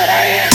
what I am.